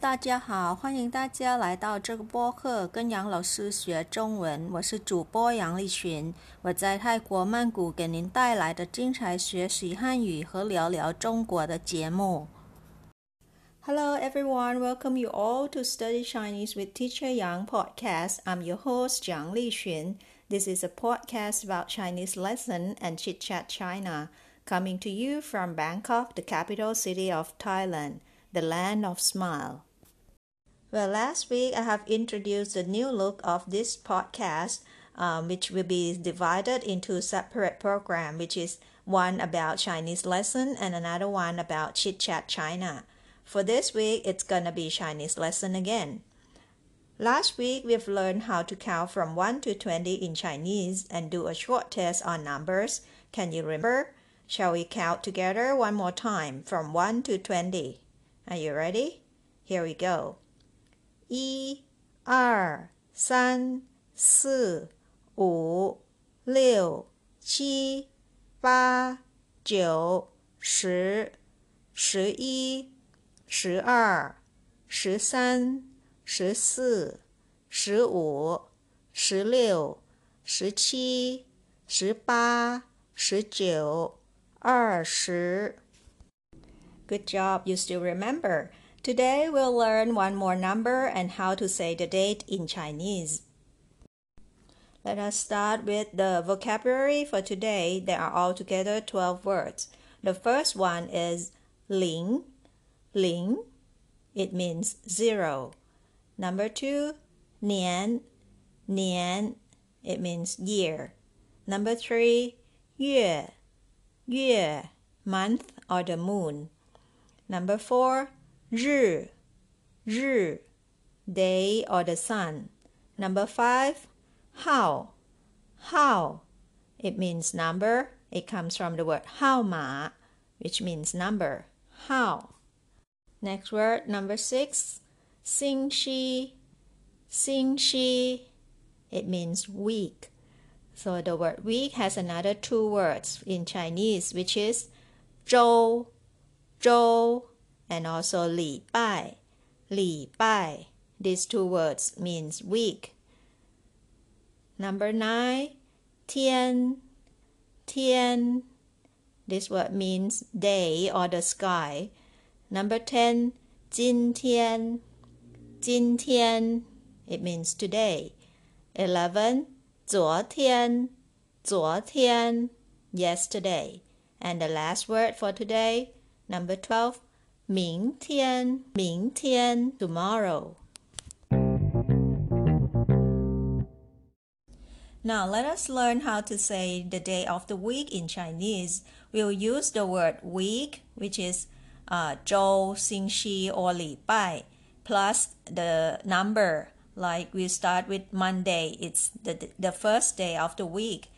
大家好，欢迎大家来到这个播客，跟杨老师学中文。我是主播杨丽群，我在泰国曼谷给您带来的精彩学习汉语和聊聊中国的节目。Hello, everyone, welcome you all to Study Chinese with Teacher Yang podcast. I'm your host Yang Liqun. This is a podcast about Chinese lesson and chit chat China, coming to you from Bangkok, the capital city of Thailand the land of smile. Well, last week I have introduced the new look of this podcast, um, which will be divided into separate program, which is one about Chinese lesson and another one about chit chat China. For this week, it's gonna be Chinese lesson again. Last week, we've learned how to count from 1 to 20 in Chinese and do a short test on numbers. Can you remember? Shall we count together one more time from 1 to 20? Are you ready? Here we go. 一、二、三、四、五、六、七、八、九、十、十一、十二、十三、十四、十五、十六、十七、十八、十九、二十。Good job, you still remember. Today we'll learn one more number and how to say the date in Chinese. Let us start with the vocabulary for today. There are altogether 12 words. The first one is ling, ling. It means zero. Number two, nian, nian. It means year. Number three, yue, yue, month or the moon. Number four, 日,日, day or the sun. Number five, how, how. It means number. It comes from the word how ma, which means number. How. Next word, number six, sing shi, sing shi. It means week. So the word week has another two words in Chinese, which is 周 Zhou and also Li Bai. Li Bai. These two words means week. Number nine, Tian. Tian. This word means day or the sky. Number ten, Jin Tian. Jin Tian. It means today. Eleven, 昨天. 昨天. Yesterday. And the last word for today, Number 12, 明天,明天, tomorrow. Now let us learn how to say the day of the week in Chinese. We'll use the word week, which is uh, 周, Xingxi, or Li Bai, plus the number. Like we start with Monday, it's the, the first day of the week.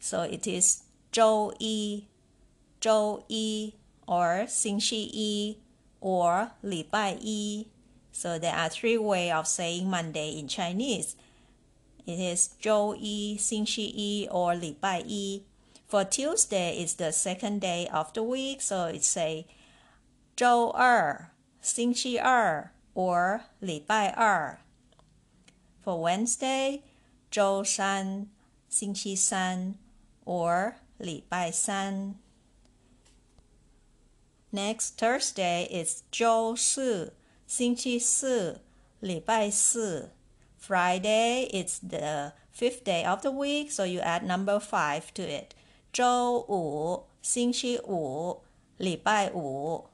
So it is 周一,周一 or 星期一 or 礼拜一. So there are three ways of saying Monday in Chinese. It is 周一,星期一 or 礼拜一. For Tuesday, it's the second day of the week, so it's say 周二,星期二 or 礼拜二. For Wednesday, 周三,星期三 or 礼拜三. Next Thursday is 周四，星期四，礼拜四。Friday is the fifth day of the week, so you add number five to it. 周五，星期五，礼拜五。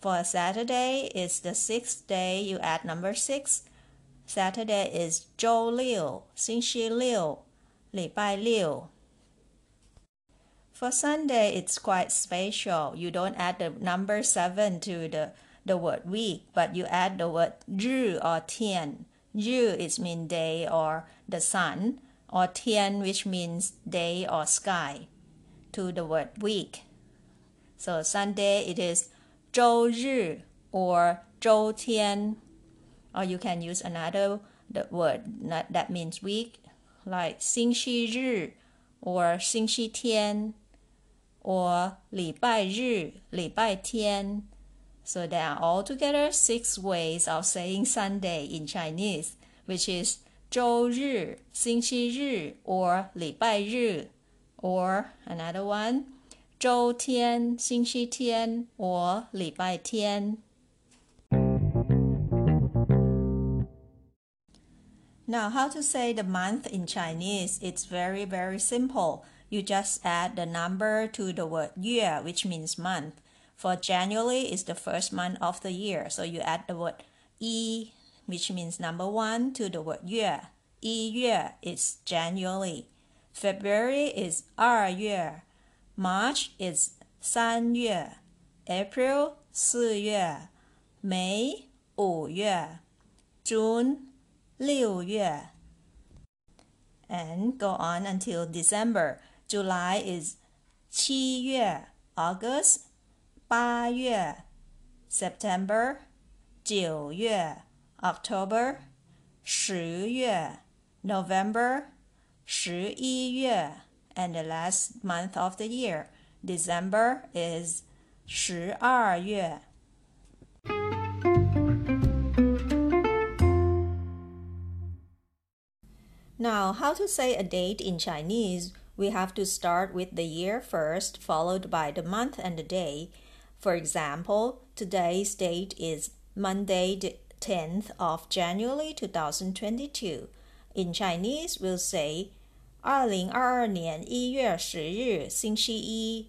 For Saturday is the sixth day, you add number six. Saturday is 周六，星期六，礼拜六。 for Sunday, it's quite special. You don't add the number seven to the, the word week, but you add the word 日 or 天. 日 is mean day or the sun, or 天 which means day or sky, to the word week. So Sunday it is 周日 or 周天, or you can use another the word that means week, like 星期日 or 星期天 or 礼拜日、礼拜天 So there are altogether six ways of saying Sunday in Chinese, which is 周日,星期日 or 礼拜日 or another one 周天,星期天 or 礼拜天 Now, how to say the month in Chinese? It's very, very simple. You just add the number to the word year, which means month. For January is the first month of the year, so you add the word yi, which means number one, to the word year. Yi yue is January. February is 二月. March is 三月. April 四月. May 五月. June 六月 and go on until December. July is 七月 August 八月 September 九月 October 十月 November 十一月 and the last month of the year December is 十二月 Now, how to say a date in Chinese? We have to start with the year first, followed by the month and the day. For example, today's date is Monday, the 10th of January 2022. In Chinese, we'll say 二零二二年一月十日星期一。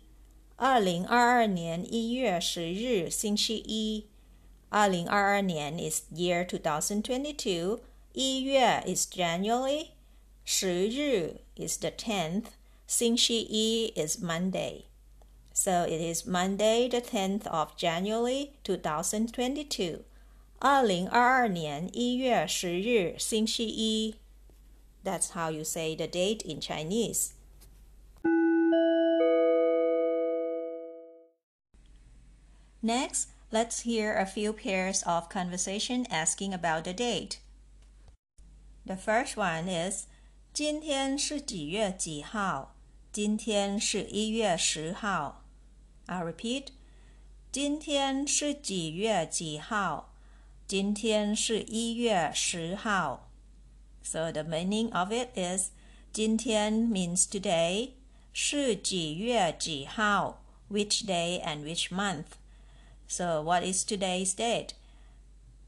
二零二二年一月十日星期一。二零二二年 is year 2022. 一月 is January. 十日 is the tenth. 星期一 is Monday. So it is Monday the 10th of January 2022. 二零二二年一月十日星期一。That's how you say the date in Chinese. Next, let's hear a few pairs of conversation asking about the date. The first one is 今天是几月几号？今天是一月十号。I repeat，今天是几月几号？今天是一月十号。So the meaning of it is 今天 means today，是几月几号？Which day and which month? So what is today's date?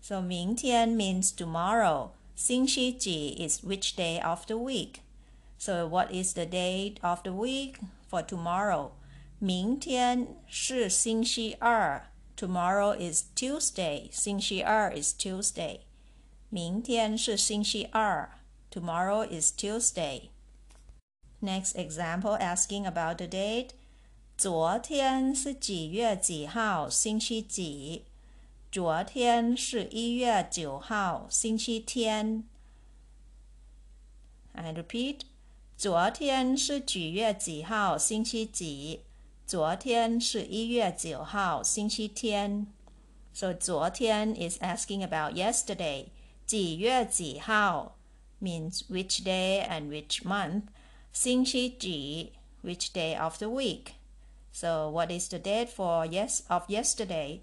So 明天 means tomorrow. 星期几 is which day of the week. So what is the date of the week for tomorrow? 明天是星期二. Tomorrow is Tuesday. 星期二 is Tuesday. 明天是星期二. Tomorrow is Tuesday. Next example asking about the date. 昨天是几月几号？星期几？ 昨天是一月九号，星期天。I repeat. 昨天是几月几号？星期几？昨天是一月九号，星期天。So 昨天 is asking about yesterday. 几月几号 means which day and which month. 星期几 which day of the week. So what is the date for yes of yesterday?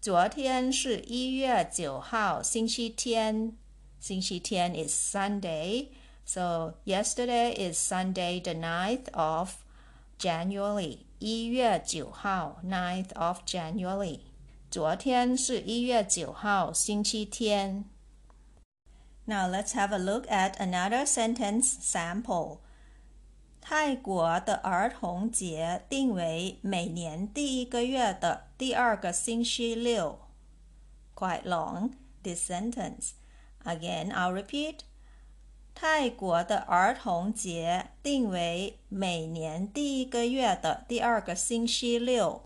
昨天是一月九号，星期天。星期天 is Sunday. So yesterday is Sunday, the 9th of January. 一月九号，9th of January. 昨天是一月九号，星期天。Now let's have a look at another sentence sample. 泰国的儿童节定为每年第一个月的第二个星期六。Quite long, this sentence. Again, I'll repeat. 泰国的儿童节定为每年第一个月的第二个星期六。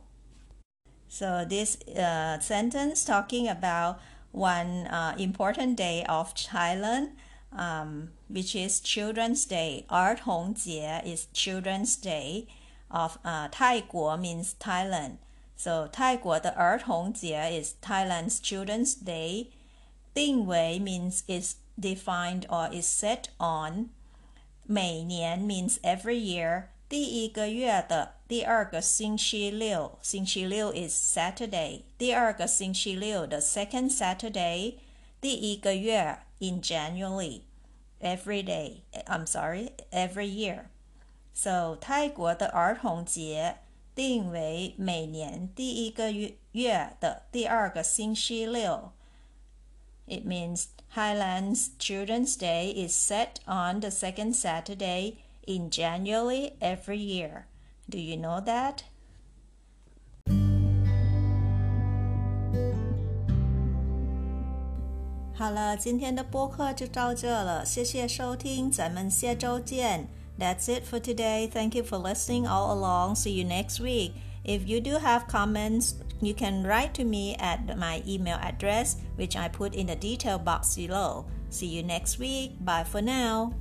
So this uh, sentence talking about one uh, important day of Thailand, um, which is Children's Day. 儿童节 is Children's Day of uh, 泰国 means Thailand. So 泰国的儿童节 is Thailand's Children's Day. 定为 means is defined or is set on. 每年 means every year. 第一个月的第二个星期六，星期六 is Saturday。第二个星期六的 second Saturday，第一个月 in January every day. I'm sorry, every year. So 泰国的儿童节定为每年第一个月月的第二个星期六。It means Thailand's Children's Day is set on the second Saturday in January every year. Do you know that? 好了，今天的播客就到这了，谢谢收听，咱们下周见。That's it for today. Thank you for listening all along. See you next week. If you do have comments, you can write to me at my email address, which I put in the detail box below. See you next week. Bye for now.